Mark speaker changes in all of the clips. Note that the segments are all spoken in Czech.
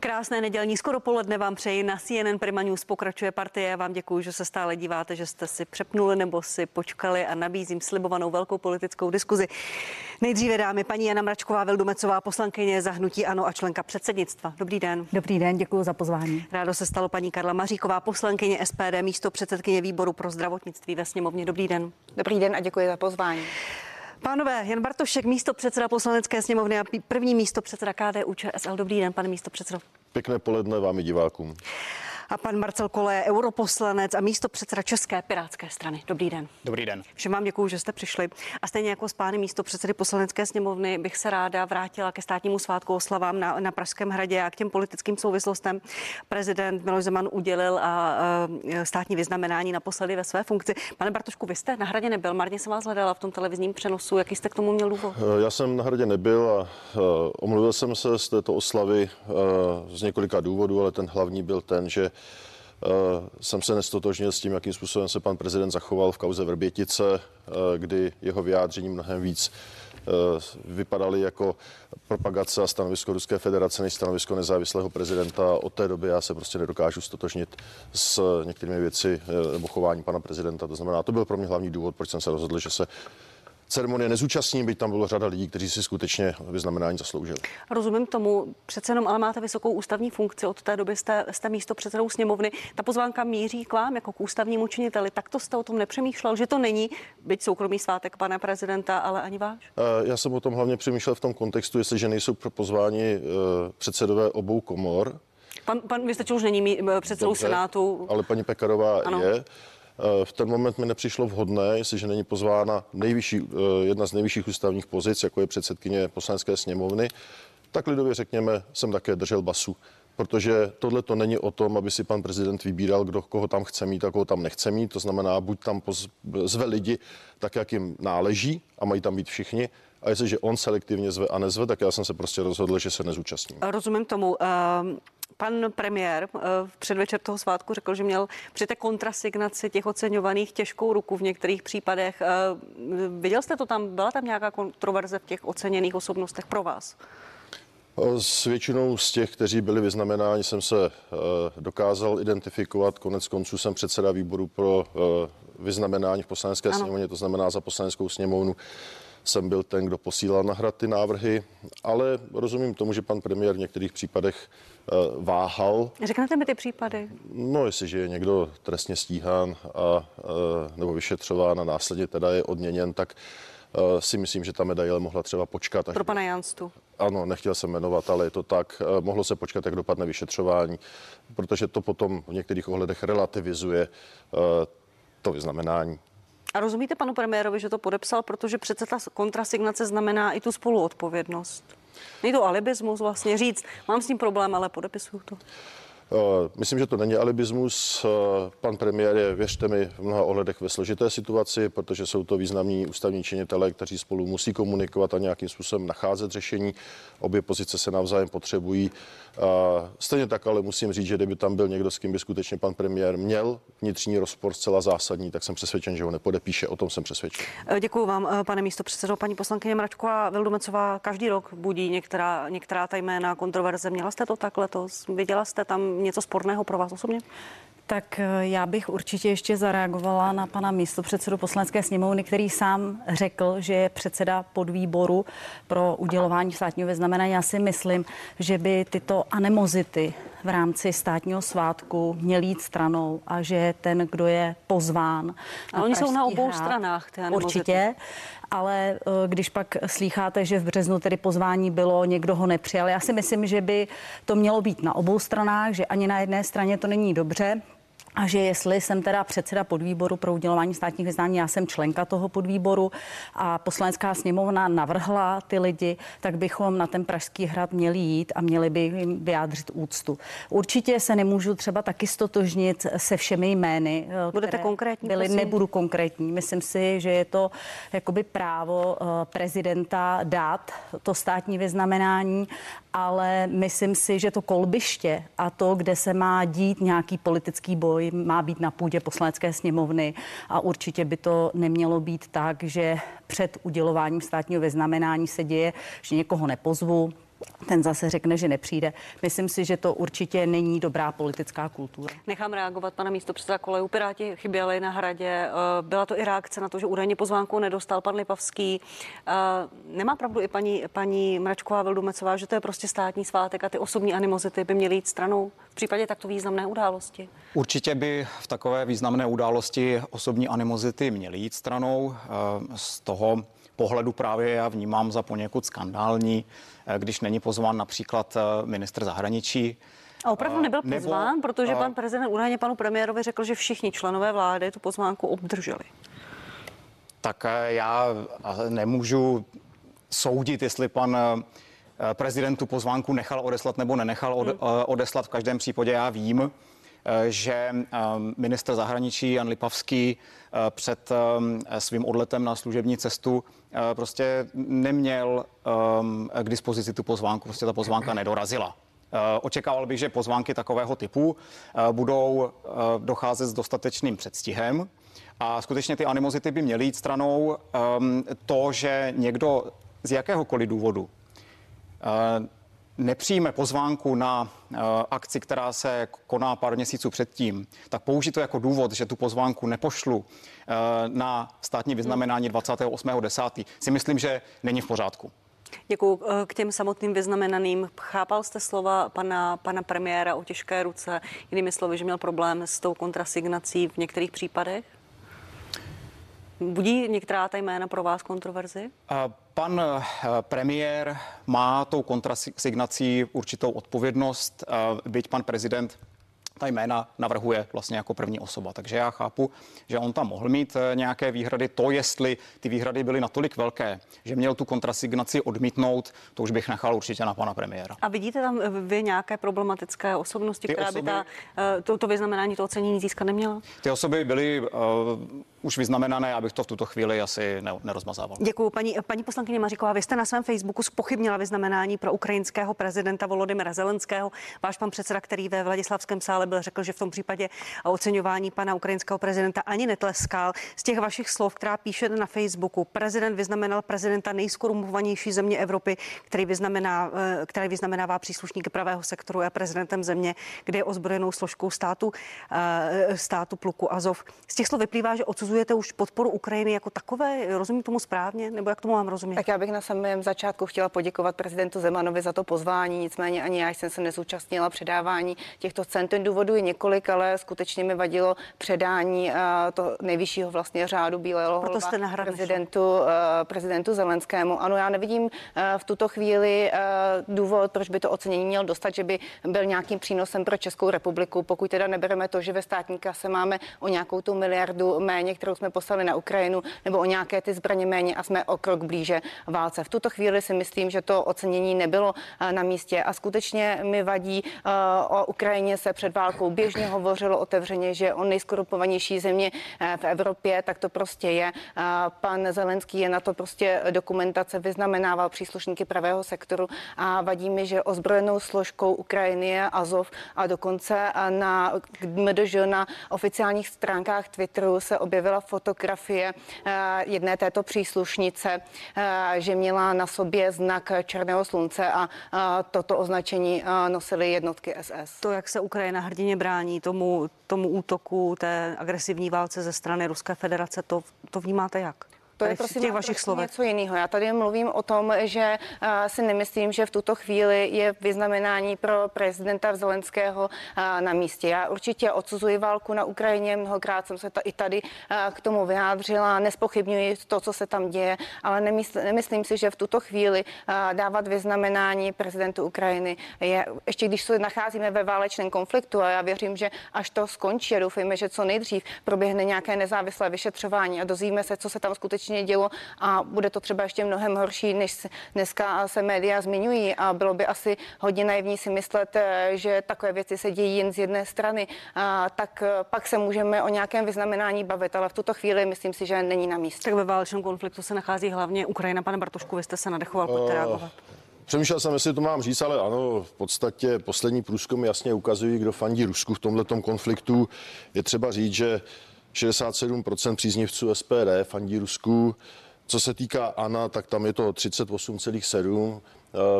Speaker 1: Krásné nedělní skoro poledne vám přeji. Na CNN Prima News pokračuje partie. Vám děkuji, že se stále díváte, že jste si přepnuli nebo si počkali a nabízím slibovanou velkou politickou diskuzi. Nejdříve dámy paní Jana Mračková, Vildomecová, poslankyně zahnutí Ano a členka předsednictva. Dobrý den.
Speaker 2: Dobrý den, děkuji za pozvání.
Speaker 1: Rádo se stalo paní Karla Maříková, poslankyně SPD, místo předsedkyně výboru pro zdravotnictví ve sněmovně. Dobrý den.
Speaker 3: Dobrý den a děkuji za pozvání.
Speaker 1: Pánové, Jan Bartošek, místo předseda poslanecké sněmovny a první místo předseda KDU ČSL. Dobrý den, pane místo předsedo.
Speaker 4: Pěkné poledne vám i divákům
Speaker 1: a pan Marcel Kole, europoslanec a místo předseda České pirátské strany. Dobrý den.
Speaker 5: Dobrý den.
Speaker 1: Všem vám děkuji, že jste přišli. A stejně jako s pány místo předsedy poslanecké sněmovny bych se ráda vrátila ke státnímu svátku oslavám na, na Pražském hradě a k těm politickým souvislostem. Prezident Miloš Zeman udělil a, a státní vyznamenání naposledy ve své funkci. Pane Bartošku, vy jste na hradě nebyl, marně jsem vás hledala v tom televizním přenosu. Jaký jste k tomu měl důvod?
Speaker 4: Eh, já jsem na hradě nebyl a uh, omluvil jsem se z této oslavy z několika důvodů, ale ten hlavní byl ten, že jsem se nestotožnil s tím, jakým způsobem se pan prezident zachoval v kauze Vrbětice, eh, kdy jeho vyjádření mnohem víc eh, vypadaly jako propagace a stanovisko Ruské federace než stanovisko nezávislého prezidenta. Od té doby já se prostě nedokážu stotožnit s některými věci nebo chování pana prezidenta. To znamená, to byl pro mě hlavní důvod, proč jsem se rozhodl, že se ceremonie nezúčastním, byť tam bylo řada lidí, kteří si skutečně vyznamenání zasloužili.
Speaker 1: Rozumím tomu, přece jenom ale máte vysokou ústavní funkci, od té doby jste, jste místo předsedou sněmovny. Ta pozvánka míří k vám jako k ústavnímu činiteli. Tak to jste o tom nepřemýšlel, že to není, byť soukromý svátek pana prezidenta, ale ani váš?
Speaker 4: Já jsem o tom hlavně přemýšlel v tom kontextu, jestliže nejsou pozváni eh, předsedové obou komor,
Speaker 1: Pan, pan Vystačil už není předsedou Dobře, Senátu.
Speaker 4: Ale paní Pekarová ano. je. Eh, v ten moment mi nepřišlo vhodné, jestliže není pozvána nejvyšší, eh, jedna z nejvyšších ústavních pozic, jako je předsedkyně poslanecké sněmovny, tak lidově řekněme, jsem také držel basu protože tohle to není o tom, aby si pan prezident vybíral, kdo koho tam chce mít a koho tam nechce mít. To znamená, buď tam zve lidi tak, jak jim náleží a mají tam být všichni, a jestliže on selektivně zve a nezve, tak já jsem se prostě rozhodl, že se nezúčastním.
Speaker 1: Rozumím tomu. Uh... Pan premiér eh, v předvečer toho svátku řekl, že měl při té kontrasignaci těch oceňovaných těžkou ruku v některých případech. Eh, viděl jste to tam? Byla tam nějaká kontroverze v těch oceněných osobnostech pro vás?
Speaker 4: S většinou z těch, kteří byli vyznamenáni, jsem se eh, dokázal identifikovat. Konec konců jsem předseda výboru pro vyznamenání v poslanecké sněmovně, to znamená za poslaneckou sněmovnu jsem byl ten, kdo posílal na hrad ty návrhy, ale rozumím tomu, že pan premiér v některých případech eh, váhal.
Speaker 1: Řeknete mi ty případy?
Speaker 4: No, jestliže je někdo trestně stíhán a, eh, nebo vyšetřován a následně teda je odměněn, tak eh, si myslím, že ta medaile mohla třeba počkat.
Speaker 1: Až Pro pana Janstu.
Speaker 4: Ano, nechtěl jsem jmenovat, ale je to tak. Mohlo se počkat, jak dopadne vyšetřování, protože to potom v některých ohledech relativizuje to vyznamenání.
Speaker 1: A rozumíte panu premiérovi, že to podepsal, protože přece ta kontrasignace znamená i tu spoluodpovědnost. Není to alibismus vlastně říct, mám s tím problém, ale podepisuju to.
Speaker 4: Eh, myslím, že to není alibismus. Eh, pan premiér je, věřte mi, v mnoha ohledech ve složité situaci, protože jsou to významní ústavní činitelé, kteří spolu musí komunikovat a nějakým způsobem nacházet řešení. Obě pozice se navzájem potřebují. Eh, stejně tak ale musím říct, že kdyby tam byl někdo, s kým by skutečně pan premiér měl vnitřní rozpor zcela zásadní, tak jsem přesvědčen, že ho nepodepíše. O tom jsem přesvědčen.
Speaker 1: Děkuji vám, pane místo předsedo. Paní poslankyně Mračková Vildumecová každý rok budí některá, některá ta jména kontroverze. Měla jste to tak letos? Viděla jste tam něco sporného pro vás osobně?
Speaker 2: Tak eh, já bych určitě ještě zareagovala na pana místopředsedu poslanecké sněmovny, který sám řekl, že je předseda podvýboru pro udělování státního vyznamenání. Já si myslím, že by tyto anemozity v rámci státního svátku měly jít stranou a že ten, kdo je pozván.
Speaker 1: A oni jsou na obou hrad, stranách.
Speaker 2: Určitě ale eh, když pak slýcháte, že v březnu tedy pozvání bylo, někdo ho nepřijal, já si myslím, že by to mělo být na obou stranách, že ani na jedné straně to není dobře. A že jestli jsem teda předseda podvýboru pro udělování státních vyznání, já jsem členka toho podvýboru a poslanecká sněmovna navrhla ty lidi, tak bychom na ten Pražský hrad měli jít a měli by jim vyjádřit úctu. Určitě se nemůžu třeba taky stotožnit se všemi jmény.
Speaker 1: Eh, Budete konkrétní?
Speaker 2: Byly, nebudu konkrétní. Myslím si, že je to jakoby právo eh, prezidenta dát to státní vyznamenání ale myslím si, že to kolbiště a to, kde se má dít nějaký politický boj, má být na půdě poslanecké sněmovny a určitě by to nemělo být tak, že před udělováním státního vyznamenání se děje, že někoho nepozvu, ten zase řekne, že nepřijde. Myslím si, že to určitě není dobrá politická kultura.
Speaker 1: Nechám reagovat pana místo předseda koleju. Piráti chyběli na hradě. Eh, byla to i reakce na to, že údajně pozvánku nedostal pan Lipavský. Eh, nemá pravdu i paní, paní Mračková Vildumecová, že to je prostě státní svátek a ty osobní animozity by měly jít stranou v případě takto významné události?
Speaker 5: Určitě by v takové významné události osobní animozity měly jít stranou. Eh, z toho pohledu právě já vnímám za poněkud skandální, eh, když není pozván například eh, ministr zahraničí.
Speaker 1: A opravdu nebyl pozván, Nebo, protože pan prezident údajně panu premiérovi řekl, že všichni členové vlády tu pozvánku obdrželi.
Speaker 5: Tak já nemůžu soudit, jestli pan prezident tu pozvánku nechal odeslat nebo nenechal hmm. odeslat. V každém případě já vím, Eh, že eh, ministr zahraničí Jan Lipavský eh, před svým odletem na služební cestu prostě neměl k dispozici tu pozvánku, prostě ta pozvánka nedorazila. Očekával bych, že pozvánky takového typu budou docházet s dostatečným předstihem a skutečně ty animozity by měly jít stranou. To, že někdo z jakéhokoliv důvodu nepřijme pozvánku na uh, akci, která se koná pár měsíců předtím, tak použít to jako důvod, že tu pozvánku nepošlu uh, na státní vyznamenání 28.10. si myslím, že není v pořádku.
Speaker 1: Děkuji. Eh, k těm samotným vyznamenaným. Chápal jste slova pana, pana premiéra o těžké ruce, jinými slovy, že měl problém s tou kontrasignací v některých případech? Budí některá ta jména pro vás kontroverzi?
Speaker 5: Pan eh, premiér má tou kontrasignací určitou odpovědnost, byť pan prezident ta jména navrhuje vlastně jako první osoba. Takže já chápu, že on tam mohl mít eh, nějaké výhrady. To, jestli ty výhrady byly natolik velké, že měl tu kontrasignaci odmítnout, to už bych nechal určitě na pana premiéra.
Speaker 1: A vidíte tam eh, vy nějaké problematické osobnosti, ty která osoby, by ta, to, to vyznamenání, to ocenění získat neměla?
Speaker 5: Ty osoby byly uh, už vyznamenané, abych to v tuto chvíli asi ne, nerozmazával.
Speaker 1: Děkuji. Paní, paní poslankyně Maříková, vy jste na svém Facebooku spochybnila vyznamenání pro ukrajinského prezidenta Volodymyra Zelenského. Váš pan předseda, který ve Vladislavském sále byl, řekl, že v tom případě oceňování pana ukrajinského prezidenta ani netleskal. Z těch vašich slov, která píšete na Facebooku, prezident vyznamenal prezidenta nejskorumpovanější země Evropy, který, vyznamená, eh, který vyznamenává příslušníky pravého sektoru a prezidentem země, kde je ozbrojenou složkou státu, eh, státu pluku Azov. Z těch slov vyplývá, že odsuzuje odsuzujete už podporu Ukrajiny jako takové? Rozumím tomu správně? Nebo jak tomu mám rozumět?
Speaker 3: Tak já bych na samém začátku chtěla poděkovat prezidentu Zemanovi za to pozvání, nicméně ani já jsem se nezúčastnila předávání těchto cen. Ten důvodů je několik, ale skutečně mi vadilo předání uh, to nejvyššího vlastně řádu Bílého
Speaker 1: Proto jste
Speaker 3: prezidentu, uh, prezidentu Zelenskému. Ano, já nevidím uh, v tuto chvíli důvod, proč by to ocenění měl dostat, že by byl nějakým přínosem pro Českou republiku, pokud teda nebereme to, že ve státní kase máme o nějakou tu miliardu méně, kterou jsme poslali na Ukrajinu, nebo o nějaké ty zbraně méně a jsme o krok blíže válce. V tuto chvíli si myslím, že to ocenění nebylo eh, na místě a skutečně mi vadí eh, o Ukrajině se před válkou běžně hovořilo otevřeně, že on nejskorupovanější země eh, v Evropě, tak to prostě je. Pan Zelenský je na to prostě dokumentace vyznamenával příslušníky pravého sektoru a vadí mi, že ozbrojenou složkou Ukrajiny je Azov a dokonce na MDŽ na oficiálních stránkách Twitteru se objevil objevila fotografie eh, jedné této příslušnice, eh, že měla na sobě znak černého slunce a eh, toto označení nosily jednotky SS.
Speaker 1: To, jak se Ukrajina hrdině brání tomu, tomu útoku, té agresivní válce ze strany Ruské federace, to, to vnímáte jak?
Speaker 3: To je prosím těch vašich slov. něco jiného. Já tady mluvím o tom, že uh, si nemyslím, že v tuto chvíli je vyznamenání pro prezidenta Zelenského uh, na místě. Já určitě odsuzuji válku na Ukrajině, mnohokrát jsem se to i tady uh, k tomu vyjádřila, nespochybňuji to, co se tam děje, ale nemysl, nemyslím si, že v tuto chvíli dávat vyznamenání prezidentu Ukrajiny je, ještě když se nacházíme ve válečném konfliktu a já věřím, že až to skončí a doufejme, že co nejdřív proběhne nějaké nezávislé vyšetřování a dozvíme se, co se tam skutečně skutečně dělo a bude to třeba ještě mnohem horší, než dneska se média zmiňují a bylo by asi hodně naivní si myslet, eh, že takové věci se dějí jen z jedné strany, a tak eh, pak se můžeme o nějakém vyznamenání bavit, ale v tuto chvíli myslím si, že není na místě.
Speaker 1: Tak ve válečném konfliktu se nachází hlavně Ukrajina. Pane Bartošku, vy jste se nadechoval, pojďte uh... reagovat.
Speaker 4: Přemýšlel jsem, jestli to mám říct, ale ano, v podstatě poslední průzkumy jasně ukazují, kdo fandí Rusku v tomto konfliktu. Je třeba říct, že 67% příznivců SPD fandí Rusku, Co se týká ANA, tak tam je to 38,7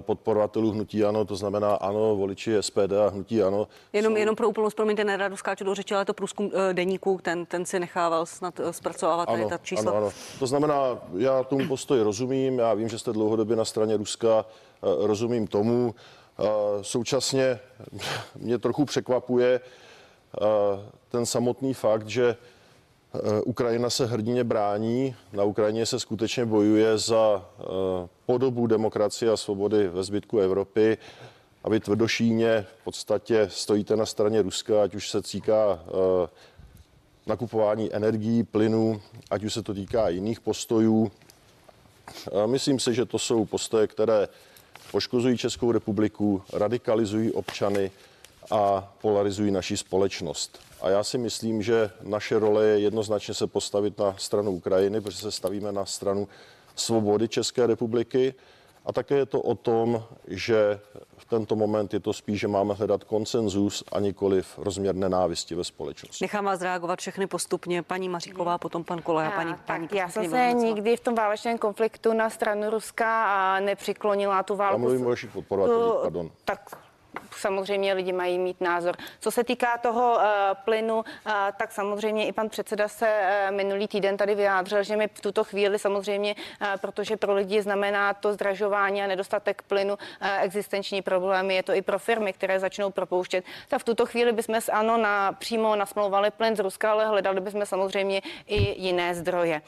Speaker 4: podporovatelů hnutí ano, to znamená ano, voliči SPD a hnutí ano.
Speaker 1: Jenom, jsou... jenom pro úplnost, promiňte, neradu skáču do řeči, ale to průzkum deníku, ten, ten si nechával snad zpracovávat tady ta čísla.
Speaker 4: Ano, ano. To znamená, já tomu postoji rozumím, já vím, že jste dlouhodobě na straně Ruska, rozumím tomu. Současně mě trochu překvapuje ten samotný fakt, že Eh, Ukrajina se hrdině brání, na Ukrajině se skutečně bojuje za eh, podobu demokracie a svobody ve zbytku Evropy a vy tvrdošíně v podstatě stojíte na straně Ruska, ať už se týká eh, nakupování energií, plynu, ať už se to týká jiných postojů. Myslím si, že to jsou postoje, které poškozují Českou republiku, radikalizují občany a polarizují naši společnost. A já si myslím, že naše role je jednoznačně se postavit na stranu Ukrajiny, protože se stavíme na stranu svobody České republiky. A také je to o tom, že v tento moment je to spíš, že máme hledat konsenzus a nikoliv rozměr nenávisti ve společnosti.
Speaker 1: Nechám vás reagovat všechny postupně. Paní Maříková, potom pan Koleja, paní, paní
Speaker 3: Já jsem se nikdy v tom válečném konfliktu na stranu Ruska a nepřiklonila tu válku. Já
Speaker 4: mluvím o vašich podporovatelích, pardon.
Speaker 3: Tak samozřejmě lidi mají mít názor. Co se týká toho uh, plynu, uh, tak samozřejmě i pan předseda se uh, minulý týden tady vyjádřil, že mi v tuto chvíli samozřejmě, protože pro lidi znamená to zdražování a nedostatek plynu existenční problémy, je to i pro firmy, které začnou propouštět. Tak v tuto chvíli bychom ano na, přímo nasmlouvali plyn z Ruska, ale hledali bychom samozřejmě i jiné zdroje.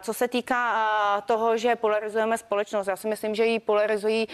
Speaker 3: Co se týká toho, že polarizujeme společnost, já si myslím, že ji polarizují,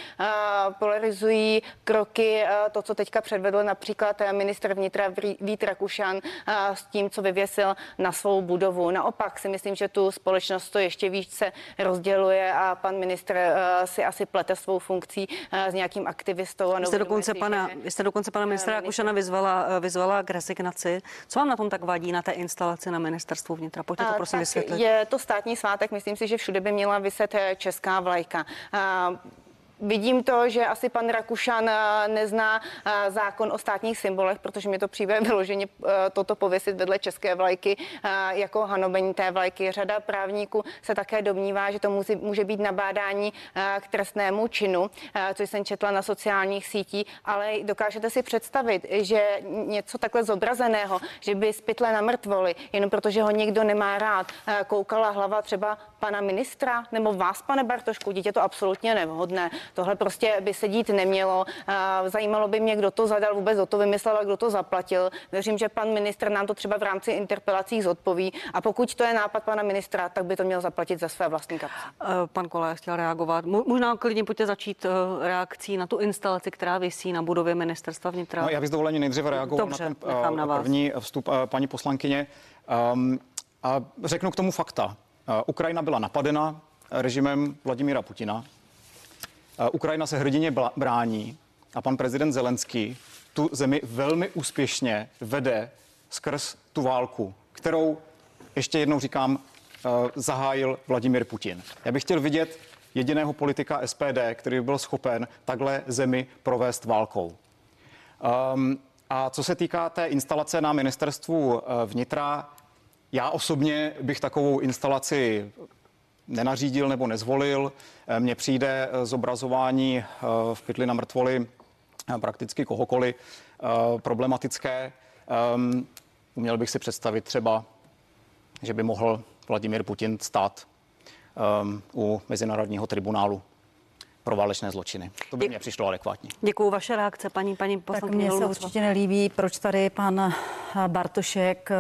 Speaker 3: polarizují kroky to, co teďka předvedl například eh, ministr vnitra Vít Rakušan eh, s tím, co vyvěsil na svou budovu. Naopak si myslím, že tu společnost to ještě více rozděluje a pan ministr eh, si asi plete svou funkcí s nějakým aktivistou.
Speaker 1: A jste dokonce, pana, jste dokonce pana ministra Rakušana vyzvala, vyzvala k rezignaci. Co vám na tom tak vadí, na té instalaci na ministerstvu vnitra? Pojďte to prosím vysvětlit.
Speaker 3: Je to státní svátek, myslím si, že všude by měla vyset česká vlajka. Vidím to, že asi pan Rakušan eh, nezná eh, zákon o státních symbolech, protože mi to přijde vyloženě eh, toto pověsit vedle české vlajky jako hanobení té vlajky. Řada právníků se také domnívá, že to může být nabádání k trestnému činu, což jsem četla na sociálních sítích, ale dokážete si představit, že něco takhle zobrazeného, že by spytle na mrtvoli, jenom protože ho někdo nemá rád, koukala hlava třeba pana ministra nebo vás, pane Bartošku, dítě to absolutně nevhodné. Tohle prostě by se dít nemělo. Zajímalo by mě, kdo to zadal, vůbec o to vymyslel a kdo to zaplatil. Věřím, že pan ministr nám to třeba v rámci interpelací zodpoví. A pokud to je nápad pana ministra, tak by to měl zaplatit za své vlastní kapsy.
Speaker 1: Eh, pan Kolé chtěl reagovat. Možná klidně pojďte začít eh, reakcí na tu instalaci, která vysí na budově ministerstva vnitra.
Speaker 5: No, já bych s dovolením nejdříve reagoval
Speaker 1: Dobře,
Speaker 5: na
Speaker 1: ten na vás.
Speaker 5: první vstup paní poslankyně. Um, a řeknu k tomu fakta. Ukrajina byla napadena režimem Vladimíra Putina. Ukrajina se hrdině brání a pan prezident Zelenský tu zemi velmi úspěšně vede skrz tu válku, kterou, ještě jednou říkám, eh, zahájil Vladimír Putin. Já bych chtěl vidět jediného politika SPD, který by byl schopen takhle zemi provést válkou. Um, a co se týká té instalace na ministerstvu eh, vnitra, já osobně bych takovou instalaci nenařídil nebo nezvolil. Eh, mně přijde eh, zobrazování eh, v pytli na mrtvoli prakticky kohokoliv problematické. Ehm, uměl bych si představit třeba, že by mohl Vladimír Putin stát ehm, u Mezinárodního tribunálu pro válečné zločiny. To by mě přišlo adekvátní.
Speaker 1: Děkuji. Vaše reakce, paní, paní
Speaker 2: poslankyně. Tak mně se určitě nelíbí, proč tady pan Bartošek eh,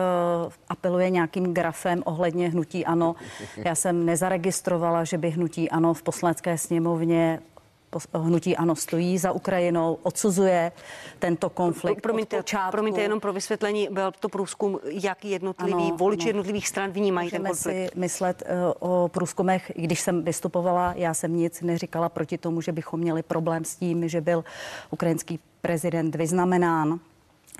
Speaker 2: apeluje nějakým grafem ohledně hnutí ANO. Já jsem nezaregistrovala, že by hnutí ANO v poslanecké sněmovně hnutí ano stojí za Ukrajinou, odsuzuje tento konflikt.
Speaker 1: Promiňte, promiňte jenom pro vysvětlení, byl to průzkum, jak jednotliví ano, voliči ano. jednotlivých stran vnímají
Speaker 2: Můžeme
Speaker 1: ten konflikt.
Speaker 2: si myslet uh, o průzkumech, když jsem vystupovala, já jsem nic neříkala proti tomu, že bychom měli problém s tím, že byl ukrajinský prezident vyznamenán.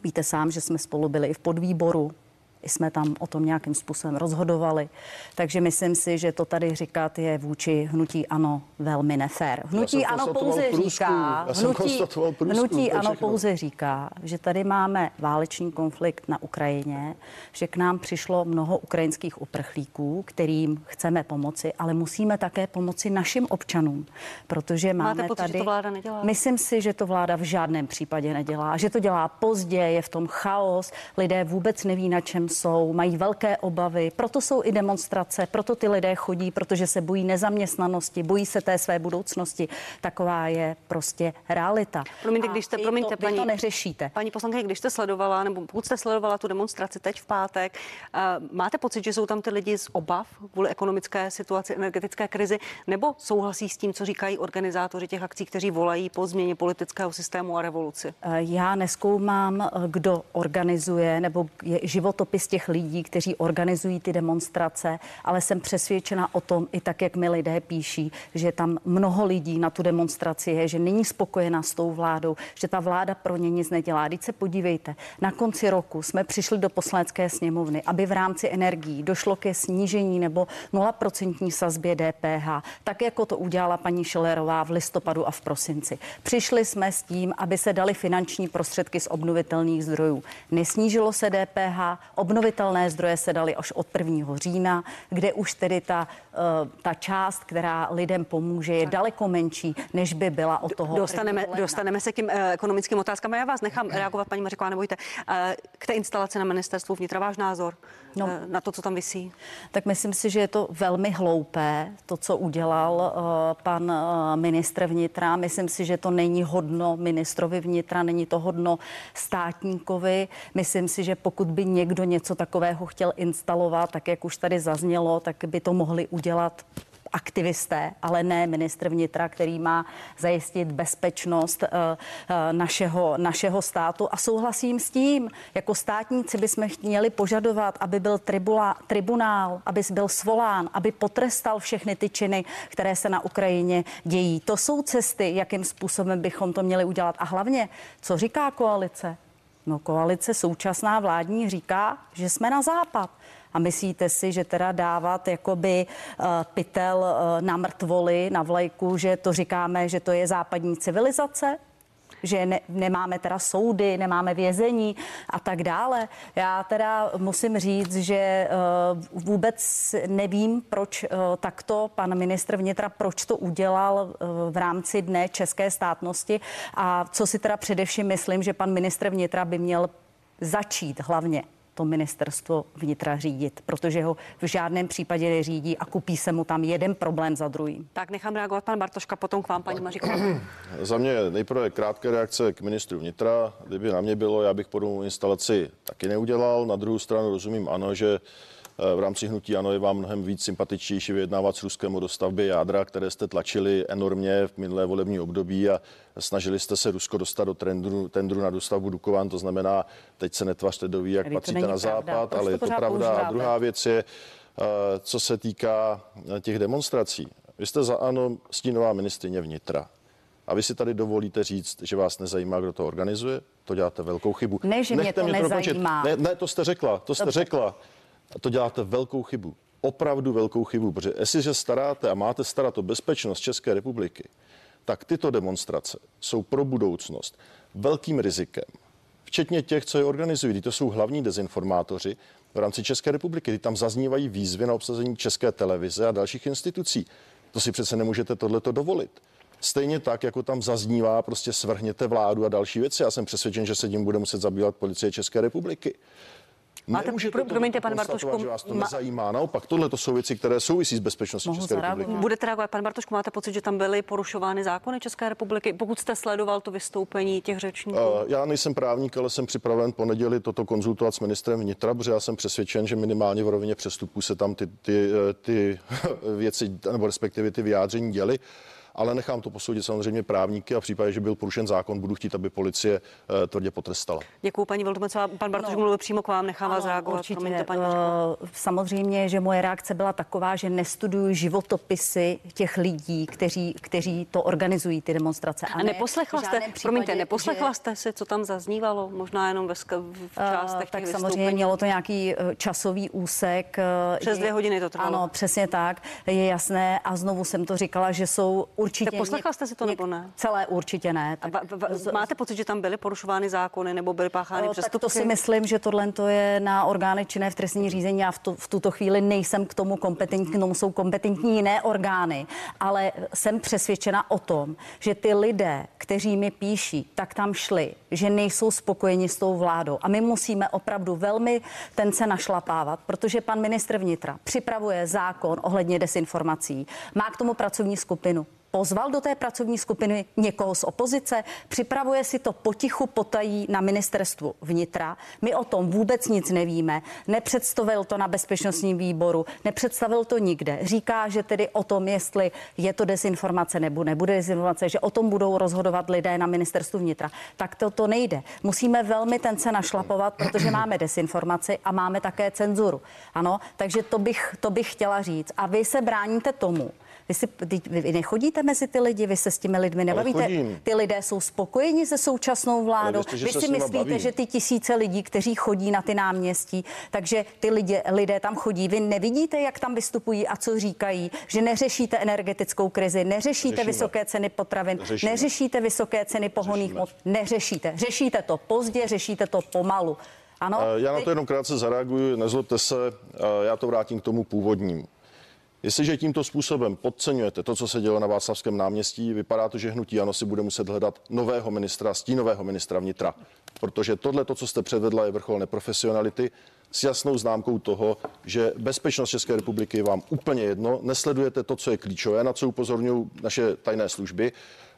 Speaker 2: Víte sám, že jsme spolu byli i v podvýboru jsme tam o tom nějakým způsobem rozhodovali. Takže myslím si, že to tady říkat je vůči hnutí ano velmi nefér. Hnutí ano pouze průzkum. říká, hnutí, hnutí ano pouze říká, že tady máme válečný konflikt na Ukrajině, že k nám přišlo mnoho ukrajinských uprchlíků, kterým chceme pomoci, ale musíme také pomoci našim občanům, protože máme
Speaker 1: Máte pocit,
Speaker 2: tady...
Speaker 1: Že to vláda nedělá?
Speaker 2: Myslím si, že to vláda v žádném případě nedělá, že to dělá pozdě, je v tom chaos, lidé vůbec neví, na čem jsou, mají velké obavy, proto jsou i demonstrace, proto ty lidé chodí, protože se bojí nezaměstnanosti, bojí se té své budoucnosti. Taková je prostě realita.
Speaker 1: Promiňte, když jste, promiňte,
Speaker 2: to, paní, to neřešíte.
Speaker 1: Paní poslankyně, když jste sledovala, nebo pokud jste sledovala tu demonstraci teď v pátek, uh, máte pocit, že jsou tam ty lidi z obav kvůli ekonomické situaci, energetické krizi, nebo souhlasí s tím, co říkají organizátoři těch akcí, kteří volají po změně politického systému a revoluci?
Speaker 2: Eh, já neskoumám, eh, kdo organizuje nebo je životopis těch lidí, kteří organizují ty demonstrace, ale jsem přesvědčena o tom, i tak, jak mi lidé píší, že tam mnoho lidí na tu demonstraci je, že není spokojená s tou vládou, že ta vláda pro ně nic nedělá. Teď se podívejte, na konci roku jsme přišli do poslanecké sněmovny, aby v rámci energií došlo ke snížení nebo 0% sazbě DPH, tak jako to udělala paní Šelerová v listopadu a v prosinci. Přišli jsme s tím, aby se dali finanční prostředky z obnovitelných zdrojů. Nesnížilo se DPH, obnovitelné zdroje se dali až od 1. října, kde už tedy ta, uh, ta část, která lidem pomůže, je daleko menší, než by byla od toho.
Speaker 1: Dostaneme, dostaneme se k tím uh, ekonomickým otázkám. Já vás nechám reagovat, paní Mařiková, nebojte. Uh, k té instalaci na ministerstvu vnitra, váš názor no, uh, na to, co tam vysí?
Speaker 2: Tak myslím si, že je to velmi hloupé, to, co udělal uh, pan uh, ministr vnitra. Myslím si, že to není hodno ministrovi vnitra, není to hodno státníkovi. Myslím si, že pokud by někdo něco takového chtěl instalovat, tak jak už tady zaznělo, tak by to mohli udělat aktivisté, ale ne ministr vnitra, který má zajistit bezpečnost uh, uh, našeho, našeho státu. A souhlasím s tím, jako státníci bychom měli požadovat, aby byl tribula, tribunál, aby byl svolán, aby potrestal všechny ty činy, které se na Ukrajině dějí. To jsou cesty, jakým způsobem bychom to měli udělat. A hlavně, co říká koalice? No koalice současná vládní říká, že jsme na západ. A myslíte si, že teda dávat jakoby uh, pytel uh, na mrtvoli, na vlajku, že to říkáme, že to je západní civilizace? že ne, nemáme teda soudy, nemáme vězení a tak dále. Já teda musím říct, že uh, vůbec nevím, proč uh, takto pan ministr vnitra, proč to udělal uh, v rámci dne české státnosti a co si teda především myslím, že pan ministr vnitra by měl začít hlavně to ministerstvo vnitra řídit, protože ho v žádném případě neřídí a kupí se mu tam jeden problém za druhým.
Speaker 1: Tak nechám reagovat pan Bartoška, potom k vám, paní Maříková.
Speaker 4: Za mě nejprve krátké reakce k ministru vnitra. Kdyby na mě bylo, já bych podobnou instalaci taky neudělal. Na druhou stranu rozumím, ano, že v rámci hnutí ano je vám mnohem víc sympatičtější vyjednávat s Ruskem o dostavbě jádra, které jste tlačili enormně v minulé volební období a snažili jste se Rusko dostat do tendru, tendru na dostavbu Dukovan. To znamená, teď se netvařte do ví, jak Tady patříte na pravda. západ, Proč ale je to pravda. A druhá věc je, eh, co se týká eh, těch demonstrací. Vy jste za ano stínová ministrině vnitra. A vy si tady dovolíte říct, že vás nezajímá, kdo to organizuje? To děláte velkou chybu.
Speaker 2: Ne, že Nechte mě to mě nezajímá.
Speaker 4: Ne, ne, to jste řekla, to jste Dobře. řekla. A to děláte velkou chybu. Opravdu velkou chybu, protože jestliže staráte a máte starat o bezpečnost České republiky, tak tyto demonstrace jsou pro budoucnost velkým rizikem. Včetně těch, co je organizují. To jsou hlavní dezinformátoři v rámci České republiky. Ty tam zaznívají výzvy na obsazení České televize a dalších institucí. To si přece nemůžete tohleto dovolit. Stejně tak, jako tam zaznívá, prostě svrhněte vládu a další věci. Já jsem přesvědčen, že se tím bude muset zabývat policie České republiky.
Speaker 1: Máte, Nemůžete pro, promiňte, pane Bartošku.
Speaker 4: Že vás to ma... nezajímá. Naopak, tohle to jsou věci, které souvisí s bezpečností Mohu České zareagovat. republiky.
Speaker 1: Budete reagovat, pane Bartošku, máte pocit, že tam byly porušovány zákony České republiky? Pokud jste sledoval to vystoupení těch řečníků? Uh,
Speaker 4: já nejsem právník, ale jsem připraven po neděli toto konzultovat s ministrem vnitra, protože já jsem přesvědčen, že minimálně v rovině přestupů se tam ty, ty, ty věci, nebo respektive ty vyjádření děly. Ale nechám to posoudit samozřejmě právníky a v případě, že byl porušen zákon, budu chtít, aby policie eh, tvrdě potrestala.
Speaker 1: Děkuji, paní Voltomecová. Pan Bartoš no. mluvil přímo k vám, nechám vás reagovat.
Speaker 2: Určitě. Promiňte, paní uh, samozřejmě, že moje reakce byla taková, že nestuduju životopisy těch lidí, kteří, kteří to organizují, ty demonstrace.
Speaker 1: A, a neposlechla jste, případě, promiňte, neposlechla že... jste si, co tam zaznívalo, možná jenom ve, v částech uh,
Speaker 2: Tak samozřejmě mělo to nějaký časový úsek.
Speaker 1: Přes dvě hodiny to trvalo.
Speaker 2: Ano, přesně tak, je jasné a znovu jsem to říkala, že jsou určitě... Tak
Speaker 1: poslechla jste si to nebo ne?
Speaker 2: Celé určitě ne.
Speaker 1: Tak... A va, va, máte pocit, že tam byly porušovány zákony nebo byly páchány no, přestupky?
Speaker 2: Tak to si myslím, že tohle to je na orgány činné v trestní řízení. Já v, tu, v tuto chvíli nejsem k tomu kompetentní, k tomu jsou kompetentní jiné orgány, ale jsem přesvědčena o tom, že ty lidé, kteří mi píší, tak tam šli, že nejsou spokojeni s tou vládou. A my musíme opravdu velmi ten se našlapávat, protože pan ministr vnitra připravuje zákon ohledně desinformací, má k tomu pracovní skupinu pozval do té pracovní skupiny někoho z opozice, připravuje si to potichu potají na ministerstvu vnitra. My o tom vůbec nic nevíme, nepředstavil to na bezpečnostním výboru, nepředstavil to nikde. Říká, že tedy o tom, jestli je to dezinformace nebo nebude dezinformace, že o tom budou rozhodovat lidé na ministerstvu vnitra. Tak to, to nejde. Musíme velmi ten se našlapovat, protože máme desinformaci a máme také cenzuru. Ano, takže to bych, to bych chtěla říct. A vy se bráníte tomu, vy, si, vy nechodíte mezi ty lidi, vy se s těmi lidmi nebavíte. Ty lidé jsou spokojeni se současnou vládou. Věřte, vy si myslíte, baví. že ty tisíce lidí, kteří chodí na ty náměstí, takže ty lidé, lidé tam chodí. Vy nevidíte, jak tam vystupují a co říkají, že neřešíte energetickou krizi, neřešíte Řešíme. vysoké ceny potravin, Řešíme. neřešíte vysoké ceny pohoných mod, neřešíte. Řešíte to pozdě, řešíte to pomalu. Ano?
Speaker 4: Já na to jenom krátce zareaguji, nezlobte se, já to vrátím k tomu původnímu. Jestliže tímto způsobem podceňujete to, co se dělo na Václavském náměstí, vypadá to, že hnutí ano si bude muset hledat nového ministra, stínového ministra vnitra. Protože tohle, to, co jste předvedla, je vrchol neprofesionality s jasnou známkou toho, že bezpečnost České republiky vám úplně jedno, nesledujete to, co je klíčové, na co upozorňují naše tajné služby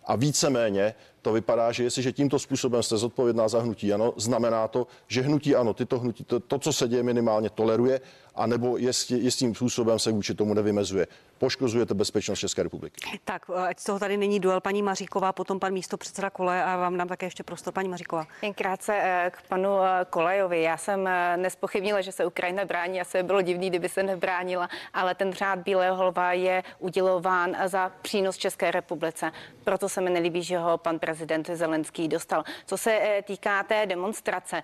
Speaker 4: a víceméně to vypadá, že jestliže tímto způsobem jste zodpovědná za hnutí ano, znamená to, že hnutí ano, tyto hnutí, to, to co se děje minimálně toleruje, anebo jestli, jestli způsobem se vůči tomu nevymezuje. Poškozujete bezpečnost České republiky.
Speaker 1: Tak, ať z toho tady není duel paní Maříková, potom pan místo předseda Kole a vám dám také ještě prostor paní Maříková.
Speaker 3: Jen krátce eh, k panu eh, Kolejovi. Já jsem eh, nespochybnila, že se Ukrajina brání, asi bylo divný, kdyby se nebránila, ale ten řád Bílého holva je udělován za přínos České republice. Proto se mi nelíbí, že ho pan prezident Zelenský dostal. Co se týká té demonstrace,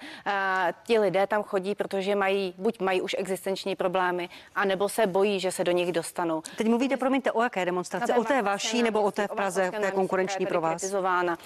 Speaker 3: ti lidé tam chodí, protože mají, buď mají už existenční problémy, anebo se bojí, že se do nich dostanou.
Speaker 1: Teď mluvíte, promiňte, o jaké demonstraci? O té vaší nebo o té v Praze, té konkurenční pro vás?
Speaker 3: Kritizována.